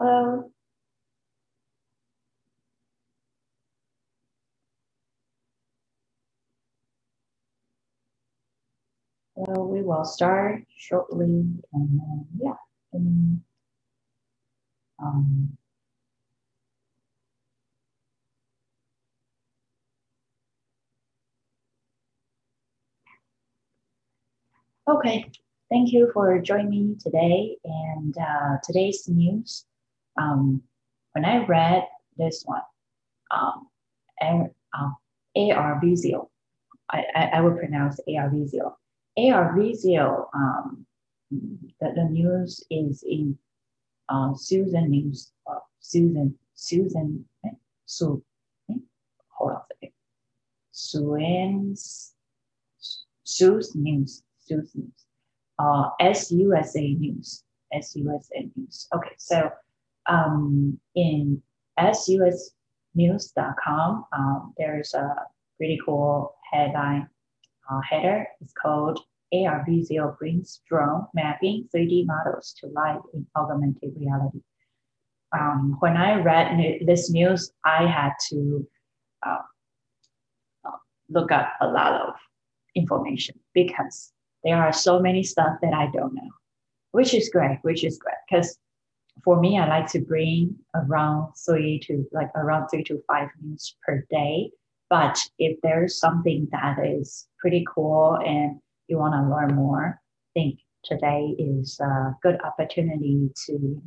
Hello. So we will start shortly and then, yeah. And, um, okay, thank you for joining me today. And uh, today's news, um, when I read this one, um, and, um, I, I, I would pronounce AR Visio AR Visio, um, the, the news is in uh, Susan News, uh, Susan, Susan, eh, Su, eh, hold on a second. Suen's, Sue's News, Sue's News, uh, SUSA News, SUSA News. Okay, so um, in susnews.com, um, there's a pretty cool headline uh, header. It's called AR Visio brings drone mapping 3D models to life in augmented reality. Um, when I read this news, I had to uh, look up a lot of information because there are so many stuff that I don't know, which is great, which is great. Because for me, I like to bring around three to like around three to five news per day but if there's something that is pretty cool and you want to learn more, I think today is a good opportunity to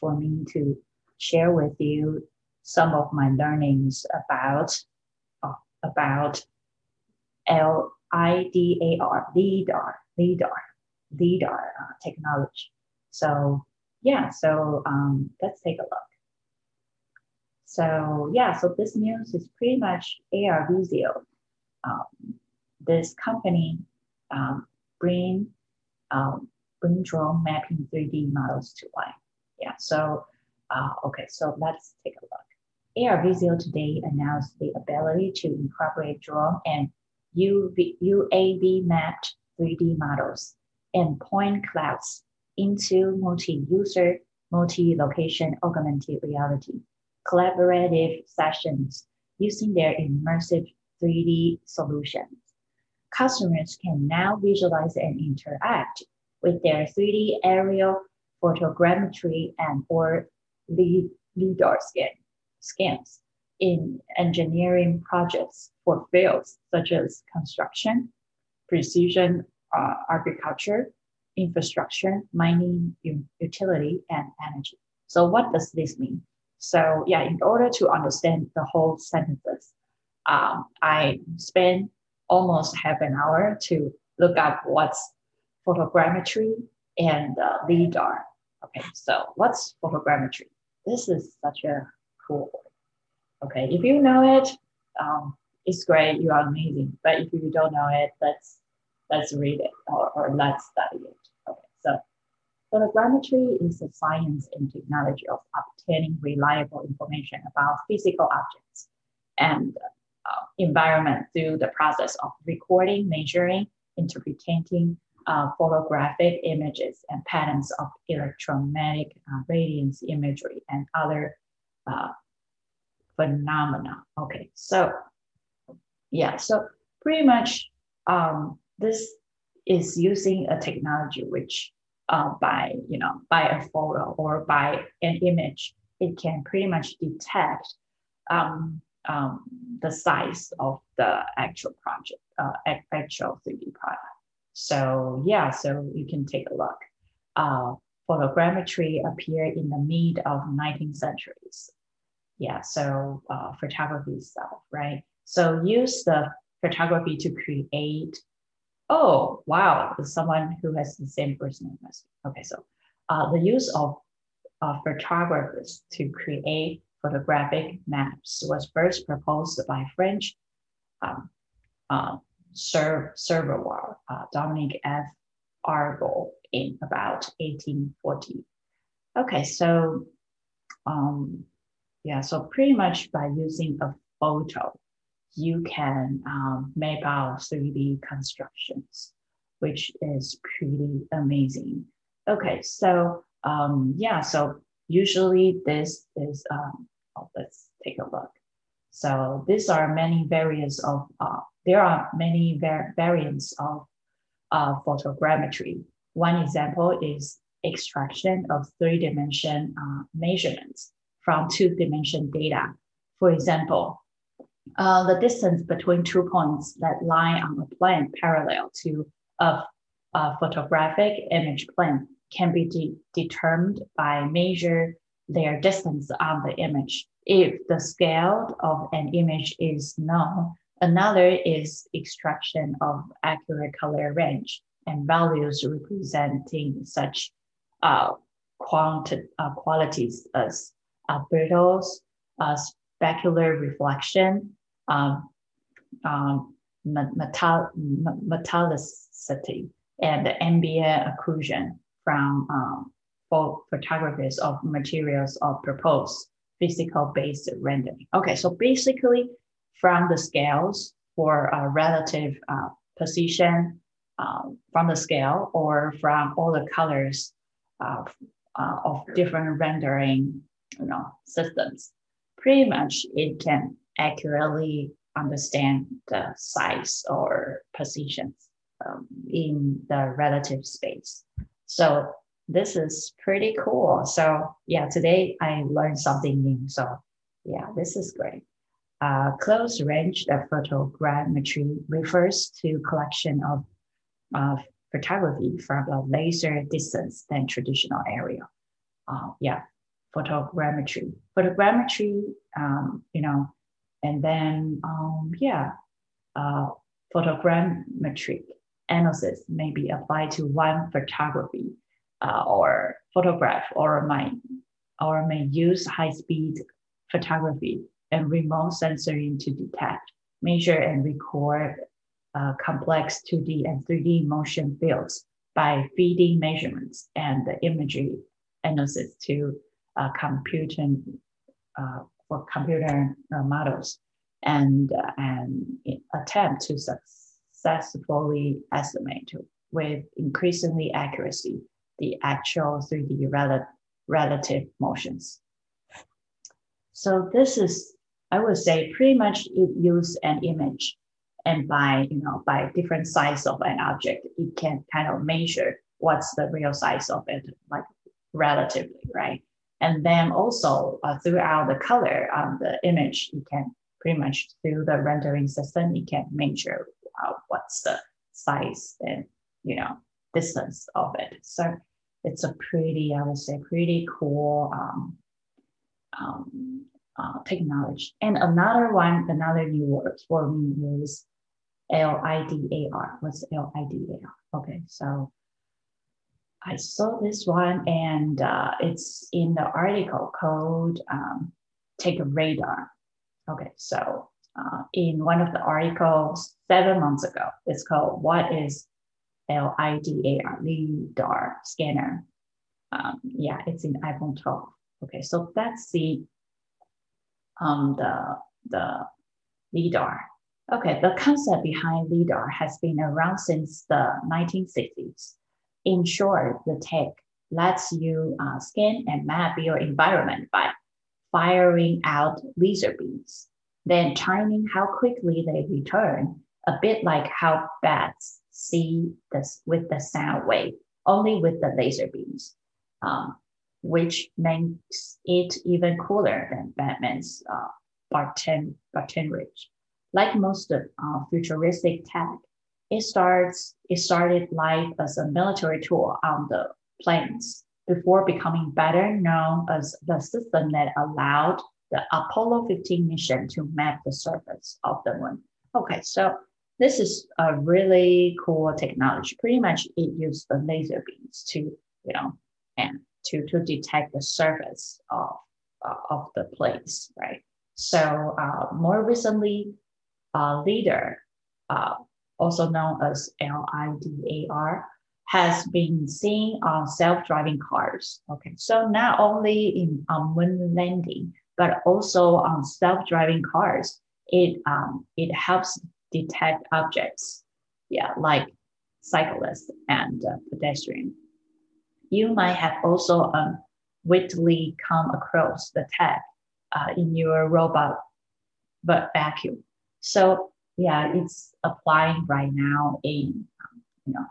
for me to share with you some of my learnings about uh, about L I D A R LIDAR LIDAR LIDAR uh, technology. So yeah, so um, let's take a look. So yeah, so this news is pretty much AR Visio. Um, this company um, bring um, bring drone mapping 3D models to life. Yeah. So uh, okay, so let's take a look. AR Visio today announced the ability to incorporate drone and UV, UAV mapped 3D models and point clouds into multi-user, multi-location augmented reality collaborative sessions using their immersive 3D solutions. Customers can now visualize and interact with their 3D aerial photogrammetry and or LIDAR scan, scans in engineering projects for fields such as construction, precision uh, agriculture, infrastructure, mining, utility, and energy. So what does this mean? So yeah, in order to understand the whole sentences, um, I spent almost half an hour to look up what's photogrammetry and uh, LIDAR. Okay, so what's photogrammetry? This is such a cool word. Okay, if you know it, um, it's great. You are amazing. But if you don't know it, let's let's read it or, or let's study it. So Photogrammetry is the science and technology of obtaining reliable information about physical objects and uh, environment through the process of recording, measuring, interpreting uh, photographic images and patterns of electromagnetic uh, radiance imagery and other uh, phenomena. Okay, so yeah, so pretty much um, this is using a technology which uh, by you know by a photo or by an image, it can pretty much detect um, um, the size of the actual project, uh, actual 3D product. So yeah, so you can take a look. Uh, photogrammetry appeared in the mid of 19th centuries. Yeah, so uh, photography itself, right? So use the photography to create oh, wow, someone who has the same as me. Okay, so uh, the use of uh, photographers to create photographic maps was first proposed by French um, uh, uh, Dominique F. Arago in about 1840. Okay, so um, yeah, so pretty much by using a photo, you can um, map out 3D constructions, which is pretty amazing. Okay, so um, yeah, so usually this is, um, oh, let's take a look. So these are many variants of, uh, there are many var variants of uh, photogrammetry. One example is extraction of three-dimension uh, measurements from two-dimension data. For example, uh, the distance between two points that lie on a plane parallel to a, a photographic image plane can be de determined by measure their distance on the image. If the scale of an image is known, another is extraction of accurate color range and values representing such uh, quanti- uh, qualities as uh, specular reflection, um, um, metal- metallicity, and the ambient occlusion from um, photographers of materials of proposed physical based rendering. Okay, so basically from the scales for relative uh, position um, from the scale or from all the colors uh, uh, of different rendering you know, systems. Pretty much it can accurately understand the size or positions um, in the relative space. So this is pretty cool. So yeah, today I learned something new. So yeah, this is great. Uh, close range photogrammetry refers to collection of, of photography from a laser distance than traditional area. Uh, yeah, photogrammetry. Photogrammetry, um, you know, and then um, yeah, uh, photogrammetric analysis may be applied to one photography uh, or photograph or may, or may use high-speed photography and remote sensing to detect, measure, and record uh, complex 2D and 3D motion fields by feeding measurements and the imagery analysis to uh, computing uh, for computer uh, models and, uh, and attempt to successfully estimate with increasingly accuracy the actual 3D rel- relative motions. So this is, I would say, pretty much it use an image and by you know by different size of an object it can kind of measure what's the real size of it like relatively right and then also uh, throughout the color on the image you can pretty much through the rendering system you can measure uh, what's the size and you know distance of it so it's a pretty i would say pretty cool um, um, uh, technology and another one another new word for me is L-I-D-A-R. What's L-I-D-A-R? Okay, so I saw this one and uh, it's in the article called um, TechRadar. Okay, so uh, in one of the articles seven months ago, it's called What is LIDAR, LIDAR scanner? Um, yeah, it's in iPhone 12. Okay, so that's the um, the the LIDAR Okay, the concept behind LIDAR has been around since the 1960s. In short, the tech lets you uh, scan and map your environment by firing out laser beams, then timing how quickly they return, a bit like how bats see this with the sound wave, only with the laser beams, um, which makes it even cooler than Batman's uh, Barton, Barton Ridge. Like most of uh, futuristic tech, it starts it started life as a military tool on the planes before becoming better known as the system that allowed the Apollo 15 mission to map the surface of the moon. Okay, so this is a really cool technology. Pretty much it used the laser beams to, you know, and to, to detect the surface of, uh, of the place, right? So uh, more recently, uh, LIDAR, uh, also known as LIDAR, has been seen on self-driving cars. Okay, so not only in on moon landing, but also on self-driving cars, it um, it helps detect objects, yeah, like cyclists and uh, pedestrian. You might have also um, weekly come across the tag uh, in your robot vacuum. So yeah, it's applying right now in um, you know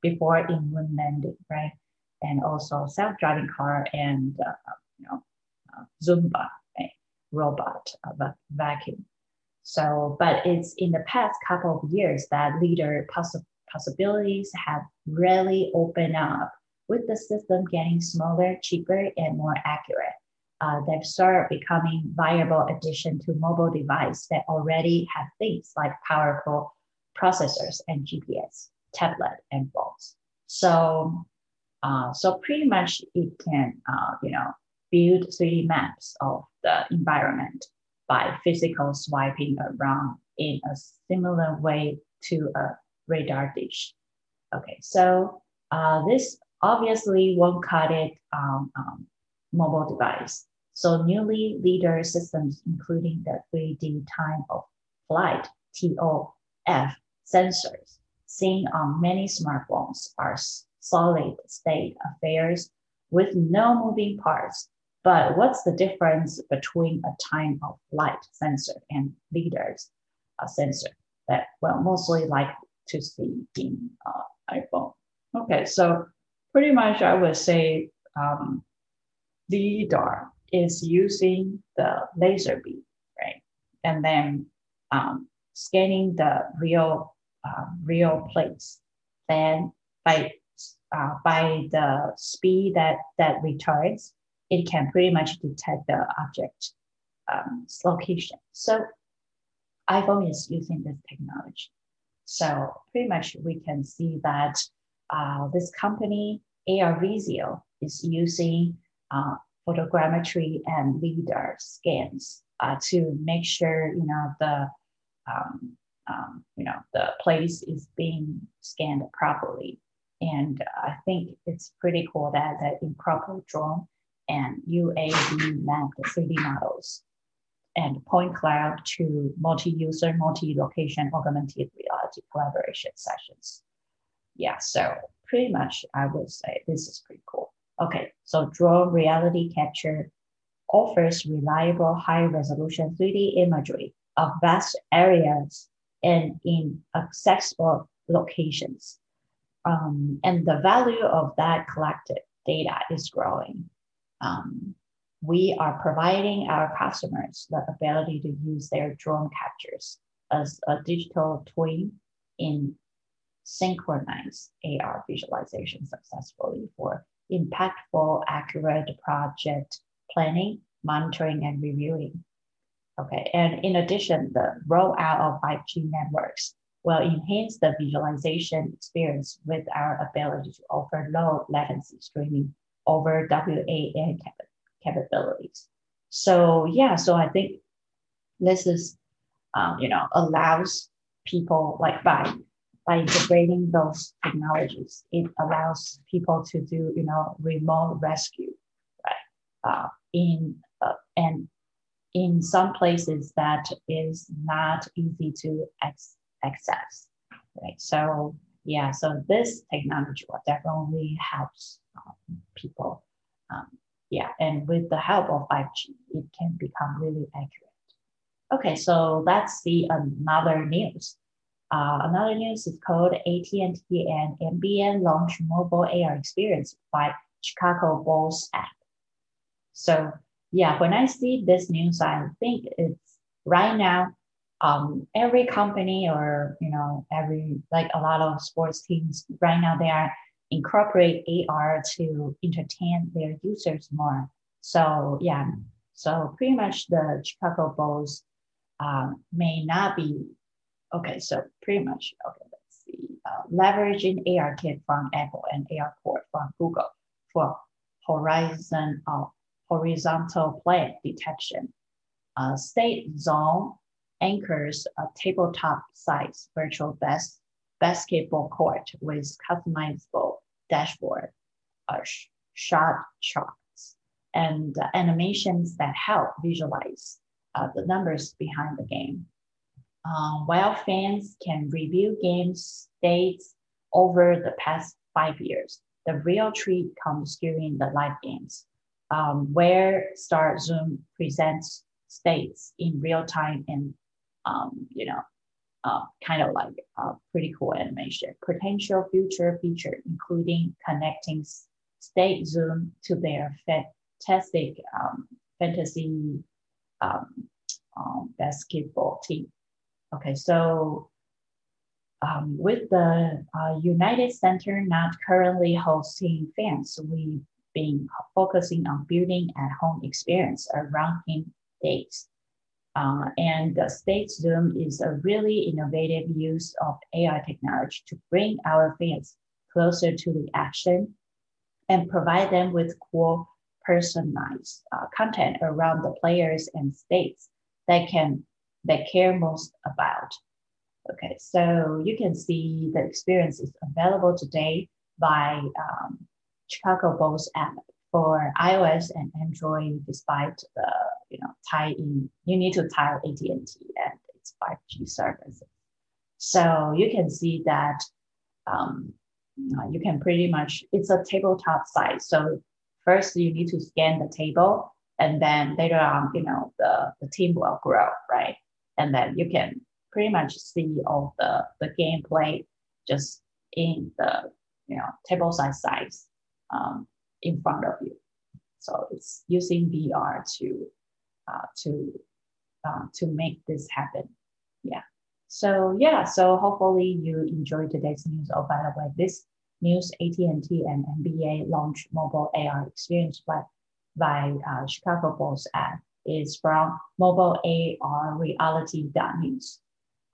before in moon landing, right? And also self-driving car and uh, you know uh, Roomba right? robot uh, vacuum. So, but it's in the past couple of years that LIDAR possi- possibilities have really opened up with the system getting smaller, cheaper, and more accurate. Uh, they've started becoming viable addition to mobile device that already have things like powerful processors and GPS, tablet, and phones. So, uh, so pretty much it can, uh, you know, build 3D maps of the environment by physical swiping around in a similar way to a radar dish. Okay, so uh, this obviously won't cut it on um, mobile device. So newly LIDAR systems, including the 3D time of flight, TOF sensors, seen on many smartphones are solid state affairs with no moving parts. But what's the difference between a time of flight sensor and leaders a sensor that well mostly like to see in uh, iPhone? Okay, so pretty much I would say um, LIDAR is using the laser beam, right? And then um, scanning the real uh, real place. Then by uh, by the speed that that returns, it can pretty much detect the object um, location. So iPhone is using this technology. So pretty much we can see that uh, this company, ARVisio, is using uh, photogrammetry and LIDAR scans uh, to make sure, you know, the, um, um, you know, the place is being scanned properly. And I think it's pretty cool that that incorporate drone and UAV mapped 3D models and point cloud to multi-user, multi-location augmented reality collaboration sessions. Yeah, so pretty much I would say this is pretty cool. Okay, so drone reality capture offers reliable high resolution 3D imagery of vast areas and in accessible locations. Um, and the value of that collected data is growing. Um, we are providing our customers the ability to use their drone captures as a digital twin in synchronized AR visualization successfully for impactful, accurate project planning, monitoring, and reviewing. Okay, and in addition, the rollout of 5G networks will enhance the visualization experience with our ability to offer low latency streaming over WAN capabilities. So yeah, so I think this is, um, you know, allows people like by by integrating those technologies, it allows people to do, you know, remote rescue, right? Uh, in uh, and in some places that is not easy to ex- access, right? So yeah, so this technology definitely helps um, people um, yeah, and with the help of 5G, it can become really accurate. Okay, so let's see another news. Uh, another news is called AT&T and NBA launch mobile AR experience by Chicago Bulls app. So yeah, when I see this news, I think it's right now, um, every company or, you know, every, like a lot of sports teams right now, they are incorporate AR to entertain their users more. So yeah, so pretty much the Chicago Bulls um, may not be okay. So pretty much okay. Let's see. Uh, leveraging ARKit from Apple and ARCore from Google for horizon uh, horizontal plane detection. Uh, state zone anchors a tabletop size virtual best basketball court with customizable dashboard, uh, shot charts, and uh, animations that help visualize uh, the numbers behind the game. Um, while fans can review game states over the past five years, the real treat comes during the live games um, where Star Zoom presents states in real time and um, you know uh, kind of like a pretty cool animation. Potential future feature including connecting state Zoom to their fantastic um, fantasy um, um, basketball team. Okay, so um, with the uh, United Center not currently hosting fans, we've been focusing on building at home experience around game days. Uh, and the State Zoom is a really innovative use of AI technology to bring our fans closer to the action and provide them with cool personalized uh, content around the players and states that can that care most about. Okay, so you can see the experience is available today by um, Chicago Bulls app for iOS and Android, despite the you know tie in. You need to tie AT and its 5G services. So you can see that um, you can pretty much it's a tabletop site. So first you need to scan the table, and then later on, you know the the team will grow, right? And then you can pretty much see all the the gameplay just in the you know table size size um, in front of you. So it's using VR to uh, to uh, to make this happen. Yeah. So yeah. So hopefully you enjoyed today's news. Oh, by the way, this news AT&T and NBA launch mobile AR experience by by uh, Chicago Bulls app is from mobile AR reality news.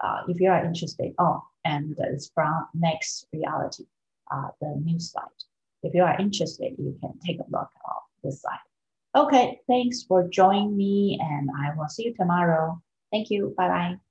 Uh, if you are interested, oh, and it's from Next Reality, uh, the news site. If you are interested, you can take a look at this site. Okay, thanks for joining me, and I will see you tomorrow. Thank you. Bye bye.